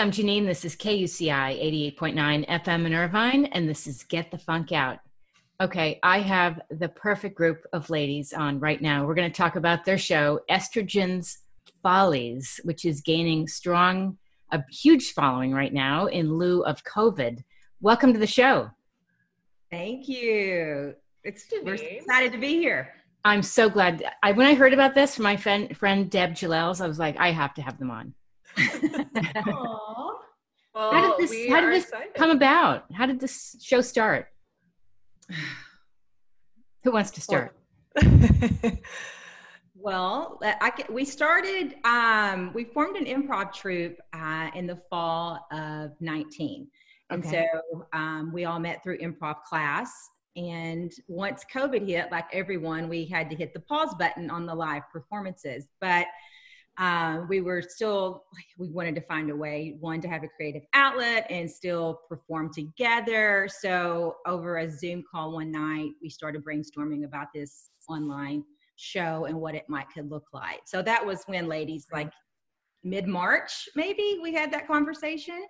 I'm Janine. This is KUCI 88.9 FM in Irvine, and this is Get the Funk Out. Okay, I have the perfect group of ladies on right now. We're going to talk about their show, Estrogen's Follies, which is gaining strong, a huge following right now in lieu of COVID. Welcome to the show. Thank you. It's we're excited to be here. I'm so glad. I when I heard about this from my friend friend Deb Gilels, I was like, I have to have them on. Aww. Well, how did this, how did this come about? How did this show start? Who wants to start? well, I, we started, um, we formed an improv troupe uh, in the fall of 19. And okay. so um, we all met through improv class. And once COVID hit, like everyone, we had to hit the pause button on the live performances. But um, we were still we wanted to find a way one to have a creative outlet and still perform together so over a zoom call one night we started brainstorming about this online show and what it might could look like so that was when ladies like mid-march maybe we had that conversation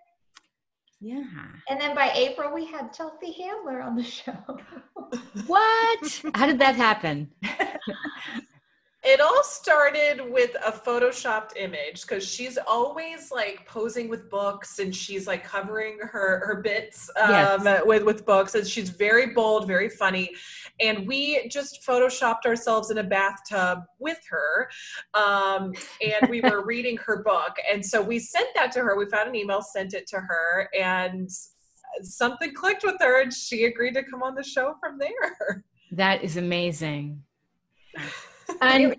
yeah. And then by April, we had Chelsea Handler on the show. what? How did that happen? It all started with a photoshopped image because she's always like posing with books and she's like covering her her bits um, yes. with with books and she's very bold, very funny, and we just photoshopped ourselves in a bathtub with her, um, and we were reading her book, and so we sent that to her. We found an email, sent it to her, and something clicked with her, and she agreed to come on the show from there. That is amazing. And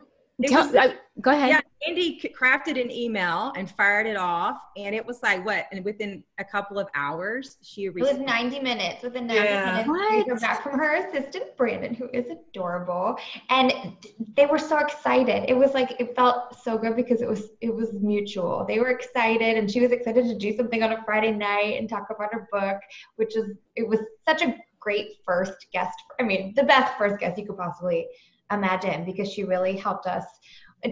tell, was, uh, go ahead. Yeah, Andy crafted an email and fired it off, and it was like what? And within a couple of hours, she it was ninety minutes. Within ninety yeah. minutes, we back from her assistant Brandon, who is adorable, and they were so excited. It was like it felt so good because it was it was mutual. They were excited, and she was excited to do something on a Friday night and talk about her book, which is it was such a great first guest. I mean, the best first guest you could possibly imagine because she really helped us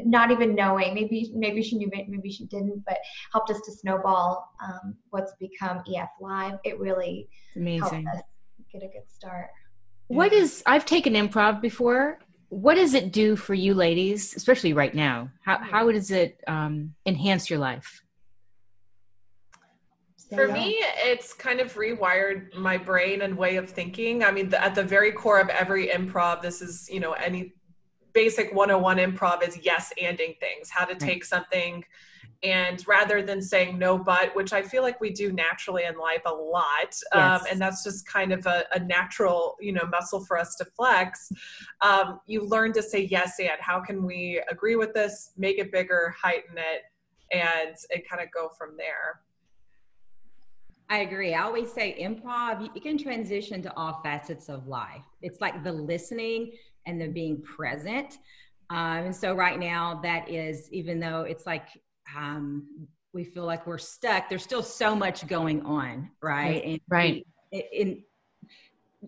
not even knowing maybe maybe she knew maybe she didn't but helped us to snowball um, what's become ef live. It really amazing. helped us get a good start. What is i've taken improv before. What does it do for you ladies especially right now? How, how does it um, enhance your life for me, it's kind of rewired my brain and way of thinking. I mean, the, at the very core of every improv, this is, you know, any basic 101 improv is yes anding things, how to take something and rather than saying no but which i feel like we do naturally in life a lot um, yes. um, and that's just kind of a, a, natural you know muscle for us to flex um, you learn to say yes and how can we agree with this make it bigger heighten it and and kind of go from there I agree. I always say improv, you can transition to all facets of life. It's like the listening and the being present. Um, and so right now, that is, even though it's like um, we feel like we're stuck, there's still so much going on, right? And right. in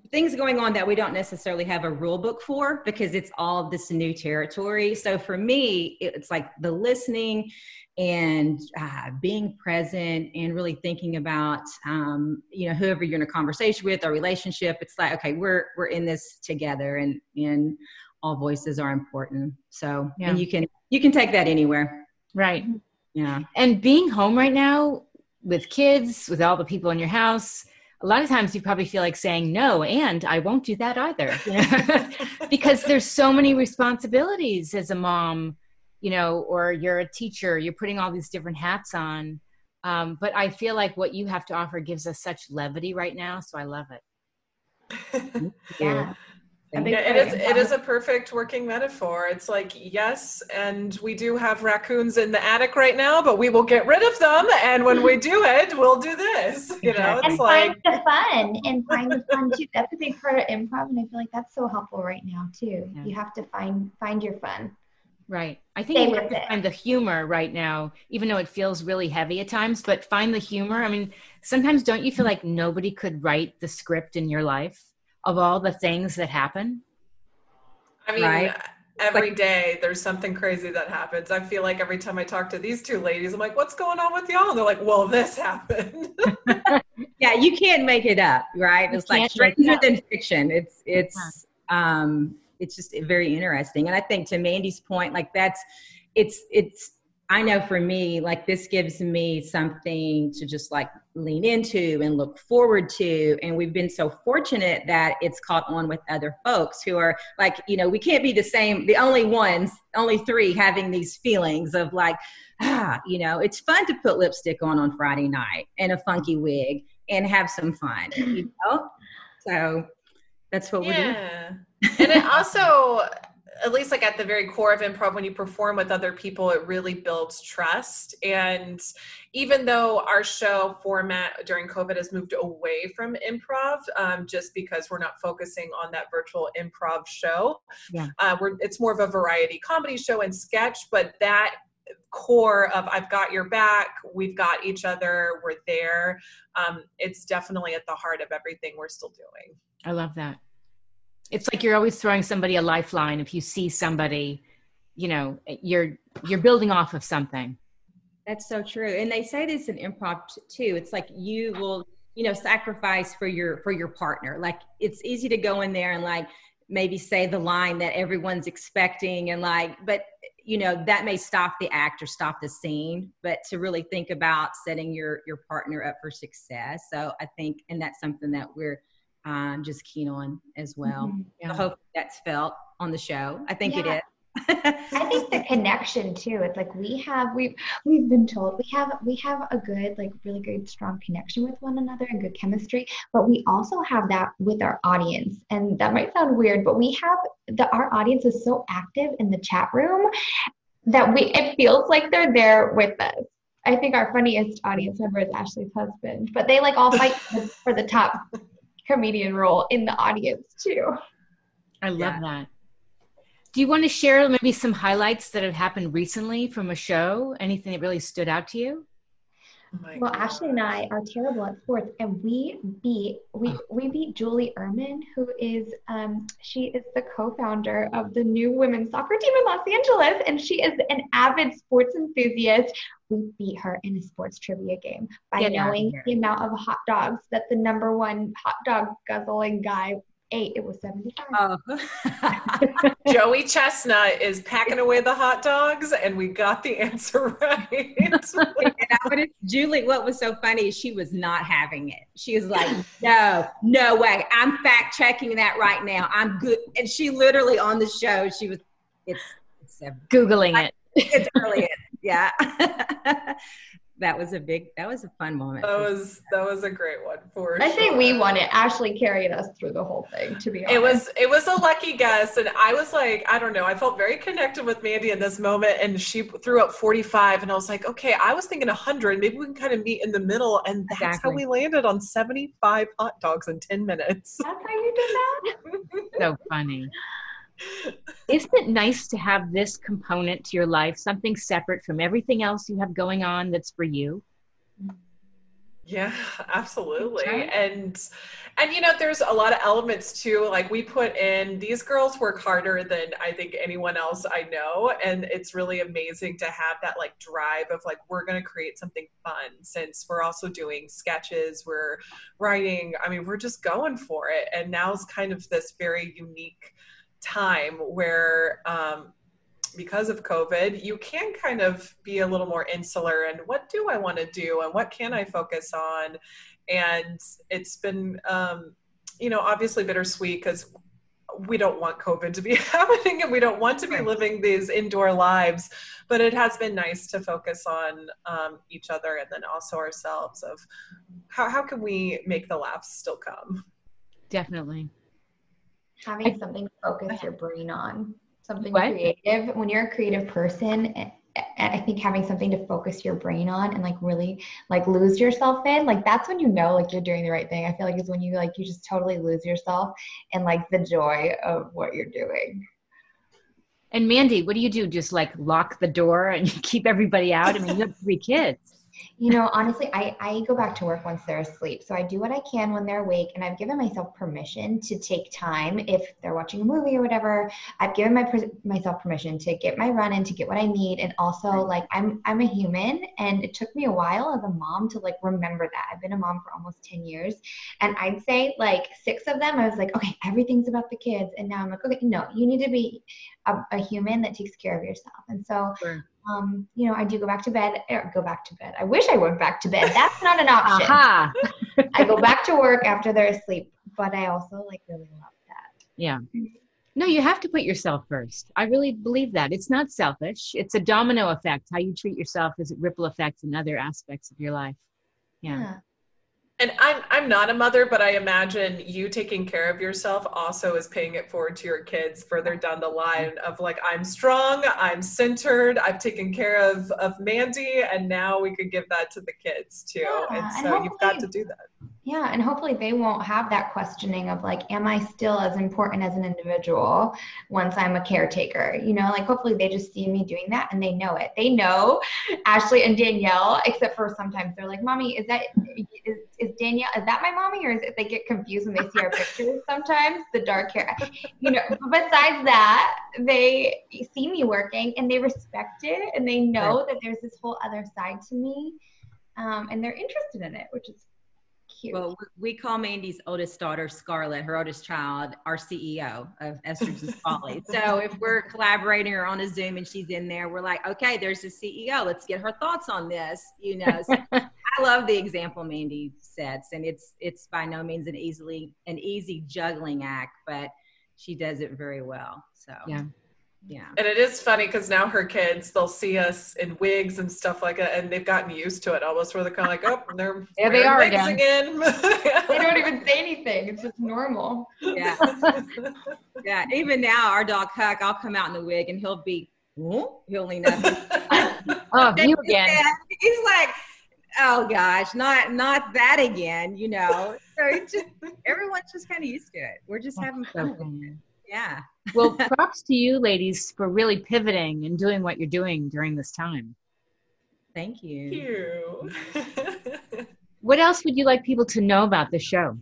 things going on that we don't necessarily have a rule book for because it's all this new territory. So for me, it's like the listening and uh, being present and really thinking about um, you know whoever you're in a conversation with or relationship it's like okay we're we're in this together and and all voices are important so yeah. and you can you can take that anywhere right yeah and being home right now with kids with all the people in your house a lot of times you probably feel like saying no and i won't do that either because there's so many responsibilities as a mom you know, or you're a teacher, you're putting all these different hats on. Um, but I feel like what you have to offer gives us such levity right now. So I love it. yeah. Yeah, it is it is a perfect working metaphor. It's like yes, and we do have raccoons in the attic right now, but we will get rid of them, and when we do it, we'll do this. You know, it's and like find the fun and find the fun too. That's a big part of improv, and I feel like that's so helpful right now too. Yeah. You have to find find your fun. Right. I think Stay you have to it. find the humor right now, even though it feels really heavy at times, but find the humor. I mean, sometimes don't you feel like nobody could write the script in your life of all the things that happen? I mean, right? every like, day there's something crazy that happens. I feel like every time I talk to these two ladies, I'm like, what's going on with y'all? And they're like, well, this happened. yeah, you can't make it up, right? It's like stranger than fiction. It's it's um it's just very interesting. And I think to Mandy's point, like that's it's it's I know for me, like this gives me something to just like lean into and look forward to. And we've been so fortunate that it's caught on with other folks who are like, you know, we can't be the same, the only ones, only three having these feelings of like, ah, you know, it's fun to put lipstick on on Friday night and a funky wig and have some fun, you know? So that's what yeah. we're doing. and it also, at least like at the very core of improv when you perform with other people it really builds trust and even though our show format during covid has moved away from improv um, just because we're not focusing on that virtual improv show yeah. Uh, we're, it's more of a variety comedy show and sketch but that core of I've got your back, we've got each other, we're there. Um, it's definitely at the heart of everything we're still doing. I love that it's like you're always throwing somebody a lifeline if you see somebody you know you're you're building off of something. That's so true. And they say this in improv too. It's like you will you know sacrifice for your for your partner. Like it's easy to go in there and like maybe say the line that everyone's expecting and like but you know that may stop the act or stop the scene. But to really think about setting your your partner up for success. So i think and that's something that we're um, just keen on as well. Mm-hmm. Yeah. I hope that's felt on the show. I think yeah. it is. I think the connection too. It's like we have we we've been told we have we have a good like really good strong connection with one another and good chemistry, but we also have that with our audience. And that might sound weird, but we have the our audience is so active in the chat room that we it feels like they're there with us. I think our funniest audience member is Ashley's husband, but they like all fight for the top comedian role in the audience too. I love yeah. that. Do you want to share maybe some highlights that have happened recently from a show? Anything that really stood out to you? Oh well, God. Ashley and I are terrible at sports, and we beat we we beat Julie Uhrman, who is um, she is the co-founder of the new women's soccer team in Los Angeles, and she is an avid sports enthusiast. We beat her in a sports trivia game by Get knowing the amount of hot dogs that the number one hot dog guzzling guy eight, it was 75. Oh. Joey Chestnut is packing away the hot dogs, and we got the answer right. but Julie, what was so funny is she was not having it. She was like, no, no way. I'm fact checking that right now. I'm good. And she literally on the show, she was, it's, it's Googling it. It's early. yeah that was a big that was a fun moment that was that was a great one for i sure. think we won it. Ashley carried us through the whole thing to be honest. it was it was a lucky guess and i was like i don't know i felt very connected with mandy in this moment and she threw up 45 and i was like okay i was thinking 100 maybe we can kind of meet in the middle and that's exactly. how we landed on 75 hot dogs in 10 minutes. That's how you did that? So funny isn't it nice to have this component to your life, something separate from everything else you have going on that's for you? Yeah, absolutely. And and you know, there's a lot of elements too. Like we put in these girls work harder than I think anyone else I know. And it's really amazing to have that like drive of like we're gonna create something fun since we're also doing sketches, we're writing, I mean, we're just going for it. And now's kind of this very unique time where um, because of COVID, you can kind of be a little more insular and what do I want to do and what can I focus on? And it's been, um, you know, obviously bittersweet because we don't want COVID to be happening and we don't want to be living these indoor lives. But it has been nice to focus on um, each other and then also ourselves of how, how can we make the laughs still come? Definitely having something to focus your brain on something what? creative when you're a creative person I think having something to focus your brain on and like really like lose yourself in, like that's when you know like you're doing the right thing. I feel like it's when you like you just totally lose yourself in like the joy of what you're doing. And Mandy, what do you do? Just like lock the door and keep everybody out? I mean, you have three kids. You know, honestly, I, I go back to work once they're asleep. So I do what I can when they're awake. And I've given myself permission to take time if they're watching a movie or whatever. I've given my myself permission to get my run in, to get what I need. And also, like, I'm, I'm a human. And it took me a while as a mom to like remember that. I've been a mom for almost 10 years. And I'd say like six of them, I was like, okay, everything's about the kids. And now I'm like, okay, no, you need to be a, a human that takes care of yourself. And so, sure um, you know, I do go back to bed. Or go back to bed. I wish I went back to bed. That's not an option. I go back to work after they're asleep, but I also like really love that. Yeah. No, you have to put yourself first. I really believe that. It's not selfish. It's a domino effect. How you treat yourself is a ripple effect in other aspects of your life. yeah. yeah and I'm I'm not a mother, but I imagine you taking care of yourself also is paying it forward to your kids further down the line of like I'm strong, I'm centered, I've taken care of of Mandy, and now we could give that to the kids too. Yeah, and so and you've got to do that. Yeah, and hopefully they won't have that questioning of like, am I still as important as an individual once I'm a caretaker? You know, like hopefully they just see me doing that and they know it. They know Ashley and Danielle, except for sometimes they're like, "Mommy, is that is, is Danielle? Is that my mommy?" Or is it they get confused when they see our pictures? Sometimes the dark hair, you know. besides that, they see me working and they respect it and they know that there's this whole other side to me, um, and they're interested in it, which is cute. Well, we call Mandy's oldest daughter, Scarlett, her oldest child, our CEO of Estrogen's Folly. So if we're collaborating or on a Zoom and she's in there, we're like, okay, there's the CEO. Let's get her thoughts on this. You know, so I love the example Mandy sets, and it's it's by no means an easily an easy juggling act, but she does it very well. So yeah yeah. And it is funny because now her kids they'll see us in wigs and stuff like that and they've gotten used to it almost where they're kind of like oh they're there they are again, again. they don't even say anything it's just normal. Yeah. Yeah even now our dog huck i'll come out in the wig and he'll be he'll lean up. Oh you again. He's like oh gosh not not that again you know? So it's just everyone's just kind of used to it. We're just having fun yeah. Well, props to you ladies for really pivoting and doing what you're doing during this time. Thank you. Thank you. what else would you like people to know about the show?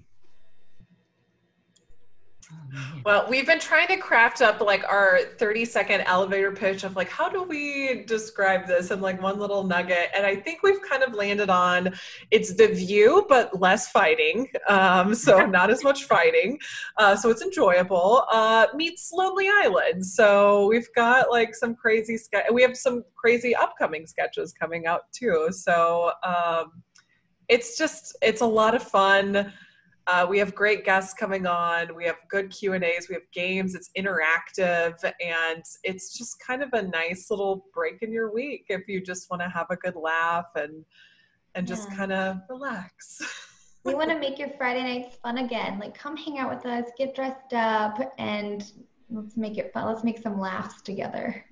Well, we've been trying to craft up like our 30 second elevator pitch of like, how do we describe this in like one little nugget? And I think we've kind of landed on it's the view, but less fighting. Um, so not as much fighting. Uh, so it's enjoyable. Uh, meets Lonely Island. So we've got like some crazy sketch. We have some crazy upcoming sketches coming out too. So um, it's just, it's a lot of fun. Uh, we have great guests coming on. We have good Q and A's. We have games. It's interactive, and it's just kind of a nice little break in your week if you just want to have a good laugh and and just yeah. kind of relax. we want to make your Friday nights fun again. Like, come hang out with us, get dressed up, and let's make it fun. Let's make some laughs together.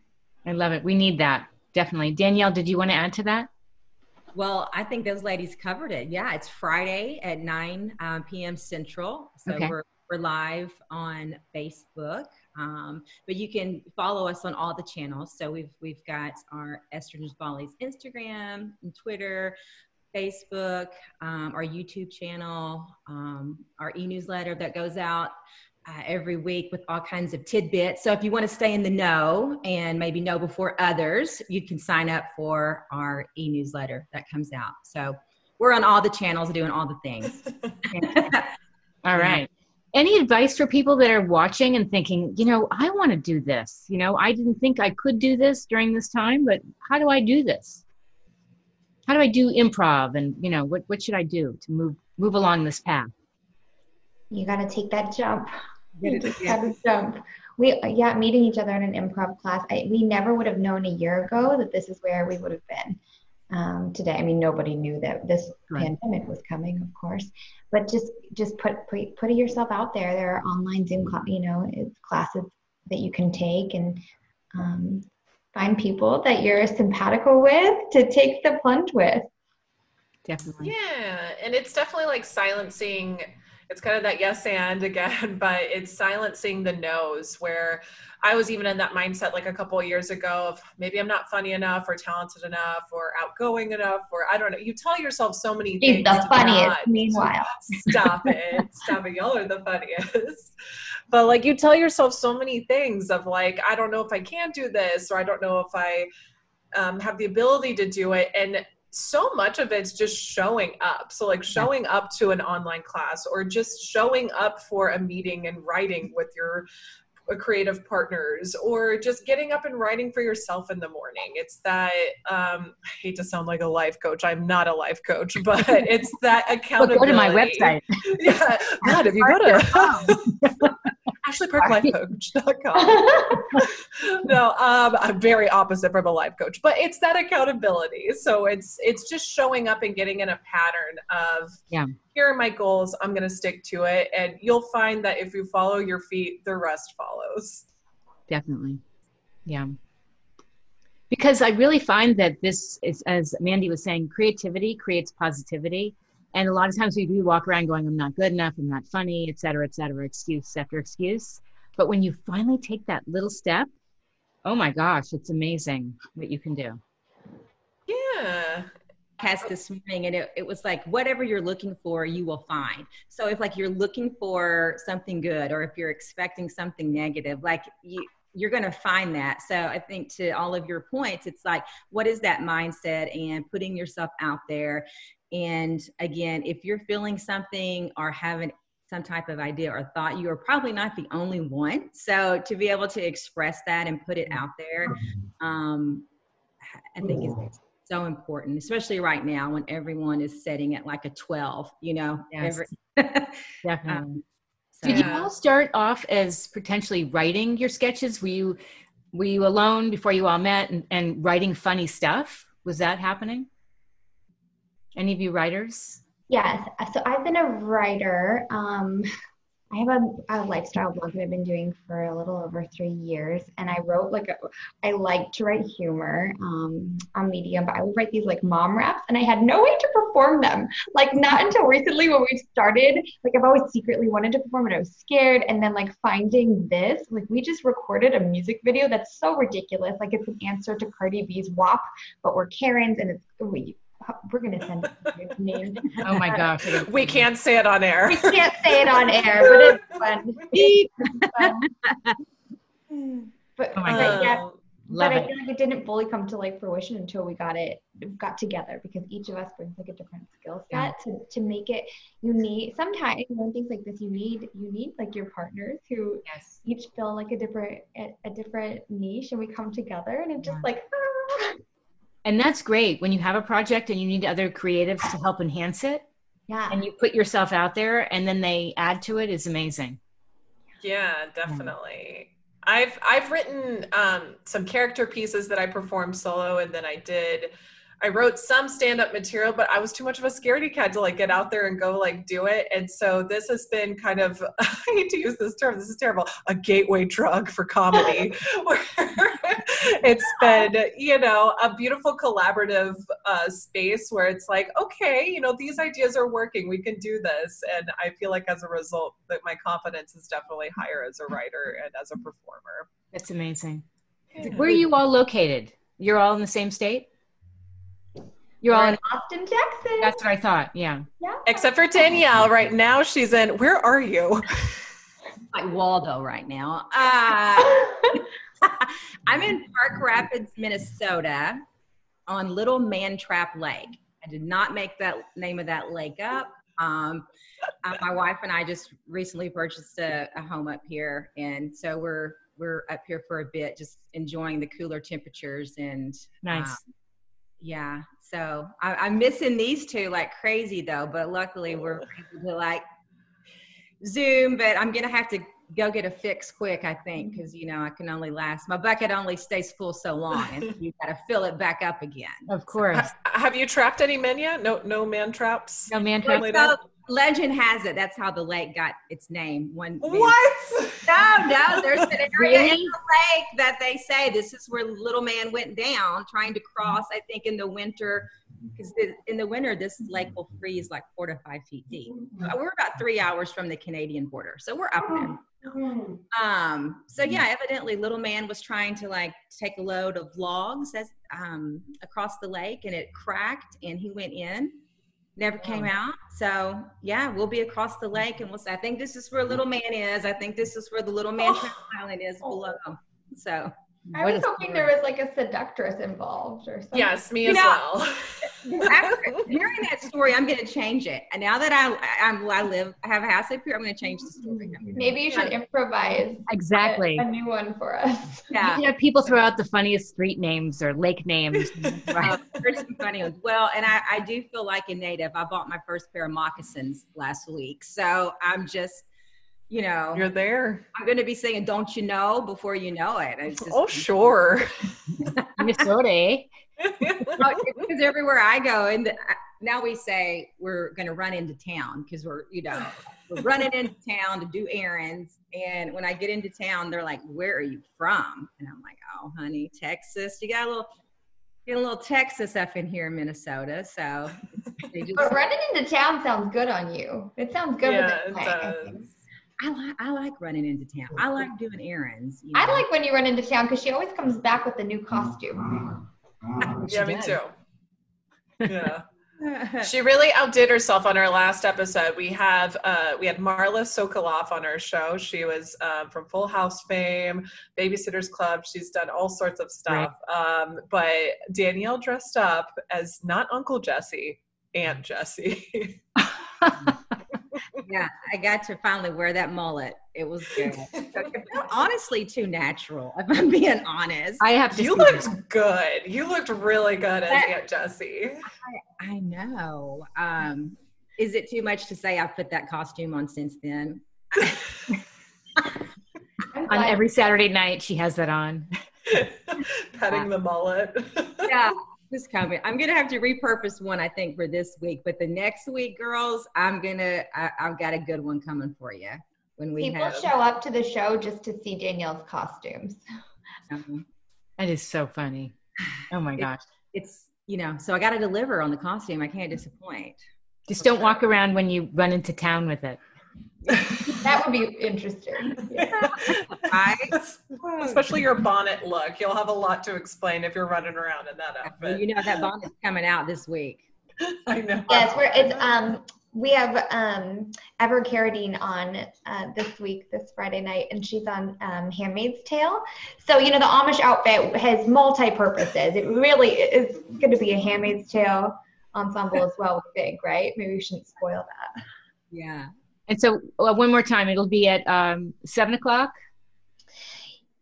I love it. We need that definitely. Danielle, did you want to add to that? Well, I think those ladies covered it. Yeah, it's Friday at 9 um, p.m. Central. So okay. we're, we're live on Facebook. Um, but you can follow us on all the channels. So we've we've got our Estrogen's Follies Instagram and Twitter, Facebook, um, our YouTube channel, um, our e-newsletter that goes out uh, every week with all kinds of tidbits. So if you want to stay in the know and maybe know before others, you can sign up for our e-newsletter that comes out. So we're on all the channels doing all the things. all right. Any advice for people that are watching and thinking, you know, I want to do this. You know, I didn't think I could do this during this time, but how do I do this? How do I do improv and, you know, what what should I do to move move along this path? You got to take that jump you just had to jump. We yeah, meeting each other in an improv class. I, we never would have known a year ago that this is where we would have been um, today. I mean, nobody knew that this right. pandemic was coming, of course. But just just put put put yourself out there. There are online Zoom, you know, classes that you can take and um, find people that you're simpatico with to take the plunge with. Definitely. Yeah, and it's definitely like silencing it's kind of that yes and again, but it's silencing the no's where I was even in that mindset like a couple of years ago of maybe I'm not funny enough or talented enough or outgoing enough or I don't know. You tell yourself so many She's things. the funniest, meanwhile. Stop it. Stop it. Y'all are the funniest. But like you tell yourself so many things of like, I don't know if I can do this or I don't know if I um, have the ability to do it. And so much of it's just showing up. So, like showing up to an online class or just showing up for a meeting and writing with your creative partners or just getting up and writing for yourself in the morning. It's that, um, I hate to sound like a life coach. I'm not a life coach, but it's that accountability. Go to my website. yeah. God, if you go to AshleyParkLifeCoach.com. no, um, I'm very opposite from a life coach, but it's that accountability. So it's it's just showing up and getting in a pattern of yeah. Here are my goals. I'm going to stick to it, and you'll find that if you follow your feet, the rest follows. Definitely, yeah. Because I really find that this is, as Mandy was saying, creativity creates positivity and a lot of times we do walk around going, I'm not good enough, I'm not funny, et cetera, et cetera, excuse after excuse. But when you finally take that little step, oh my gosh, it's amazing what you can do. Yeah. Cast this morning and it, it was like whatever you're looking for you will find so if like you're looking for something good or if you're expecting something negative like you you're going to find that. So I think to all of your points, it's like, what is that mindset and putting yourself out there and again, if you're feeling something or having some type of idea or thought, you are probably not the only one. So to be able to express that and put it out there, um, I think is so important, especially right now when everyone is setting at like a 12, you know? Yes. Every, Definitely. Um, so. Did you all start off as potentially writing your sketches? Were you were you alone before you all met and, and writing funny stuff? Was that happening? Any of you writers? Yes. So I've been a writer. Um, I have a, a, lifestyle blog that I've been doing for a little over three years, and I wrote like a, I like to write humor um, on Medium, but I would write these like mom raps, and I had no way to perform them. Like not until recently when we started. Like I've always secretly wanted to perform, and I was scared. And then like finding this, like we just recorded a music video that's so ridiculous. Like it's an answer to Cardi B's WAP, but we're Karens, and it's we we're going to send it name. Oh my gosh. We can't say it on air. We can't say it on air, but it's fun. but, oh my but yeah, but I feel like it didn't fully come to like fruition until we got it got together because each of us brings like a different skill set yeah. to, to make it you need sometimes you know things like this you need you need like your partners who yes. each fill like a different a, a different niche and we come together and it's just yeah. like ah, and that's great when you have a project and you need other creatives to help enhance it. Yeah. And you put yourself out there and then they add to it is amazing. Yeah definitely. I've i've written um, some character pieces that i performed solo and then i did I wrote some stand up material, but I was too much of a scaredy cat to like get out there and go like do it. And so this has been kind of, I hate to use this term, this is terrible, a gateway drug for comedy. it's been, you know, a beautiful collaborative uh, space where it's like, okay, you know, these ideas are working, we can do this. And I feel like as a result that my confidence is definitely higher as a writer and as a performer. It's amazing. Yeah. Where are you all located? You're all in the same state? You're all in Austin, Texas. That's what I thought. Yeah. Yeah. Except for Danielle, right now she's in. Where are you? Like Waldo right now. Uh, I'm in Park Rapids, Minnesota, on Little Mantrap Lake. I did not make that name of that lake up. Um, uh, my wife and I just recently purchased a, a home up here, and so we're we're up here for a bit, just enjoying the cooler temperatures and nice. Um, yeah, so I, am missing these two like crazy though, but luckily we're able to like Zoom. But I'm gonna have to go get a fix quick, I think, mm-hmm. because you know I can only last. My bucket only stays full so long, and you got to fill it back up again. Of course. Ha- have you trapped any men yet? No, no man traps. No man traps. So, legend has it that's how the lake got its name. One what? No, no. There's an area really? in the lake that they say this is where little man went down, trying to mm-hmm. cross. I think in the winter because in the winter this lake will freeze like four to five feet deep. We're about three hours from the Canadian border, so we're up there. Um, so yeah, evidently little man was trying to like take a load of logs as, um, across the lake and it cracked and he went in, never came out. So yeah, we'll be across the lake and we'll say, I think this is where little man is. I think this is where the little man oh. island is below. So I was hoping there was like a seductress involved or something. Yes, me you as know, well. after hearing that story, I'm going to change it. And now that I I'm, I live, I have a house up here, I'm going to change the story. Mm-hmm. Maybe you should improvise exactly a, a, new one for us. Yeah, you know, people throw out the funniest street names or lake names. right. Uh, there's some funny ones. Well, and I, I do feel like a native. I bought my first pair of moccasins last week, so I'm just you know you're there. I'm going to be saying don't you know? Before you know it. Just, oh sure. Minnesota eh? because everywhere i go and uh, now we say we're going to run into town because we're you know we're running into town to do errands and when i get into town they're like where are you from? And i'm like oh honey texas. You got a little get a little texas up in here in minnesota so just, but running into town sounds good on you. It sounds good yeah, it does. I like I like running into town. I like doing errands. You know? I like when you run into town because she always comes back with a new costume. yeah, me too. Yeah. she really outdid herself on our last episode. We have uh, we had Marla Sokoloff on our show. She was um, from Full House fame, Babysitters Club. She's done all sorts of stuff. Right. Um, but Danielle dressed up as not Uncle Jesse, Aunt Jesse. yeah, I got to finally wear that mullet. It was good. honestly too natural, if I'm being honest. I have to You looked that. good. You looked really good as Aunt Jessie. I, I know. Um, is it too much to say I've put that costume on since then? on every Saturday night, she has that on. Petting the mullet. yeah, this coming. I'm gonna have to repurpose one, I think, for this week. But the next week, girls, I'm gonna. I, have got a good one coming for you. When we people have... show up to the show just to see Danielle's costumes. Um, that is so funny. Oh my gosh. it's you know, so I got to deliver on the costume. I can't disappoint. Just don't walk around when you run into town with it. that would be interesting. Yeah. right? Especially your bonnet look. You'll have a lot to explain if you're running around in that outfit. You know that bonnet's coming out this week. I know. Yes, we're it's um we have um Ever Carradine on uh, this week, this Friday night, and she's on um, Handmaid's Tale. So you know the Amish outfit has multi purposes. It really is going to be a Handmaid's Tale ensemble as well. We think, right? Maybe we shouldn't spoil that. Yeah. And so uh, one more time, it'll be at um, seven o'clock.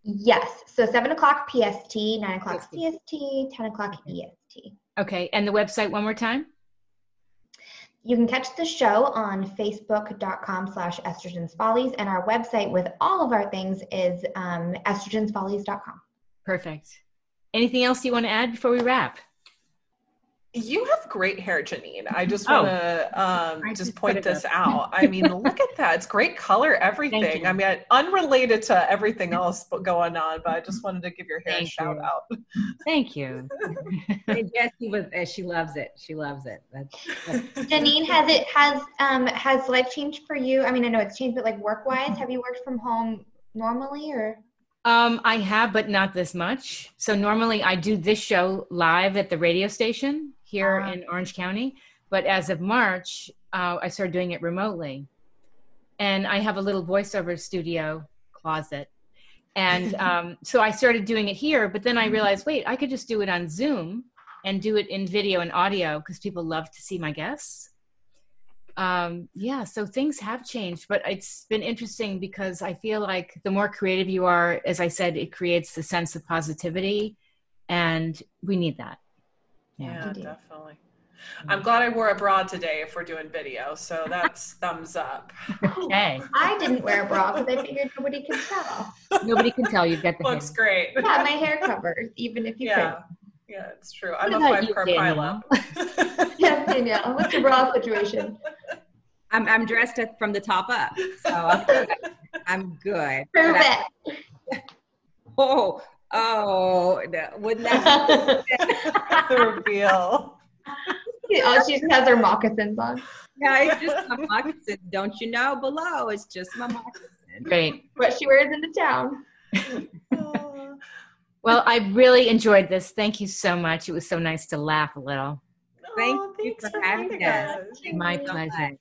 Yes. So seven o'clock PST, nine o'clock CST, ten o'clock EST. Okay. And the website one more time. You can catch the show on facebook.com slash estrogens follies. And our website with all of our things is um, estrogensfollies.com. Perfect. Anything else you want to add before we wrap? You have great hair, Janine. I just want to oh, um, just, just point this out. I mean, look at that. It's great color, everything. I mean, unrelated to everything else going on, but I just wanted to give your hair Thank a shout you. out. Thank you. and Jessie was, uh, she loves it. She loves it. That's, that's... Janine, has it, has, um, has life changed for you? I mean, I know it's changed, but like work wise, have you worked from home normally or? Um, I have, but not this much. So normally I do this show live at the radio station here uh-huh. in Orange County. But as of March, uh, I started doing it remotely. And I have a little voiceover studio closet. And um, so I started doing it here, but then I realized, wait, I could just do it on Zoom and do it in video and audio because people love to see my guests. Um, yeah, so things have changed, but it's been interesting because I feel like the more creative you are, as I said, it creates the sense of positivity, and we need that. Yeah, yeah definitely. I'm glad I wore a bra today if we're doing video, so that's thumbs up. Okay. I didn't wear a bra because I figured nobody can tell. Nobody can tell you've got the Looks hair. great. Yeah, my hair covers, even if you yeah. could. Yeah, it's true. I'm a five car pilot. yeah, Danielle. What's your bra situation? I'm I'm dressed from the top up, so I'm good. I'm good. Prove it. I, oh, Oh, no, wouldn't that reveal? oh, she just has her moccasins on. Yeah, it's just my moccasins. Don't you know? Below, it's just my moccasins. Great. What she wears into town. well, I really enjoyed this. Thank you so much. It was so nice to laugh a little. Thank oh, you for having us. My pleasure.